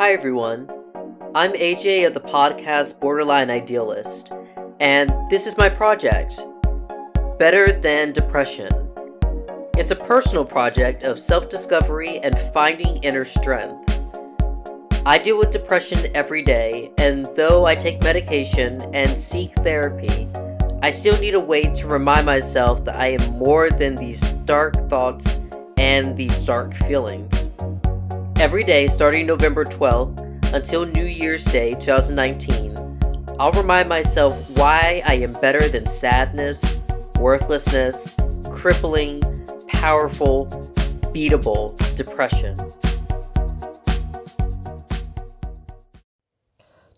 Hi, everyone. I'm AJ of the podcast Borderline Idealist, and this is my project Better Than Depression. It's a personal project of self discovery and finding inner strength. I deal with depression every day, and though I take medication and seek therapy, I still need a way to remind myself that I am more than these dark thoughts and these dark feelings. Every day, starting November 12th until New Year's Day 2019, I'll remind myself why I am better than sadness, worthlessness, crippling, powerful, beatable depression.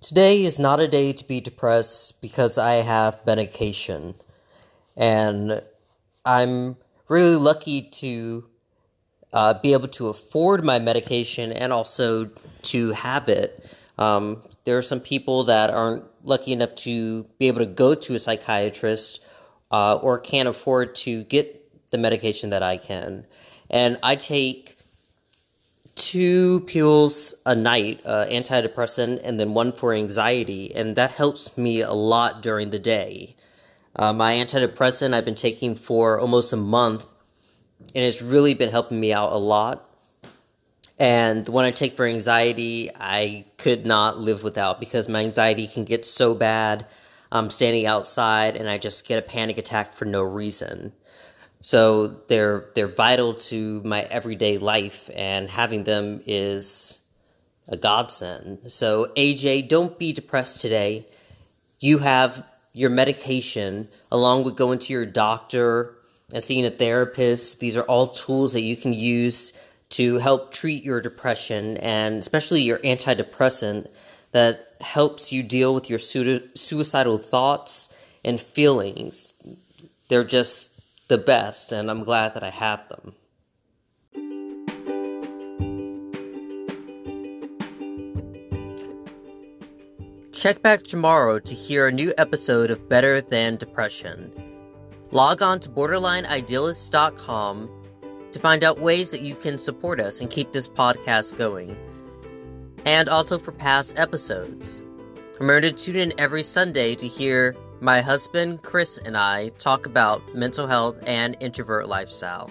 Today is not a day to be depressed because I have medication. And I'm really lucky to uh, be able to afford my medication and also to have it. Um, there are some people that aren't lucky enough to be able to go to a psychiatrist uh, or can't afford to get the medication that I can. And I take two pills a night, uh, antidepressant, and then one for anxiety, and that helps me a lot during the day. Uh, my antidepressant I've been taking for almost a month, and it's really been helping me out a lot. And the one I take for anxiety, I could not live without because my anxiety can get so bad. I'm standing outside and I just get a panic attack for no reason. So they're they're vital to my everyday life, and having them is a godsend. So AJ, don't be depressed today. You have your medication along with going to your doctor and seeing a therapist. These are all tools that you can use to help treat your depression and especially your antidepressant that helps you deal with your suicidal thoughts and feelings. They're just the best, and I'm glad that I have them. Check back tomorrow to hear a new episode of Better Than Depression. Log on to borderlineidealist.com to find out ways that you can support us and keep this podcast going. And also for past episodes. Remember to tune in every Sunday to hear my husband Chris and I talk about mental health and introvert lifestyle.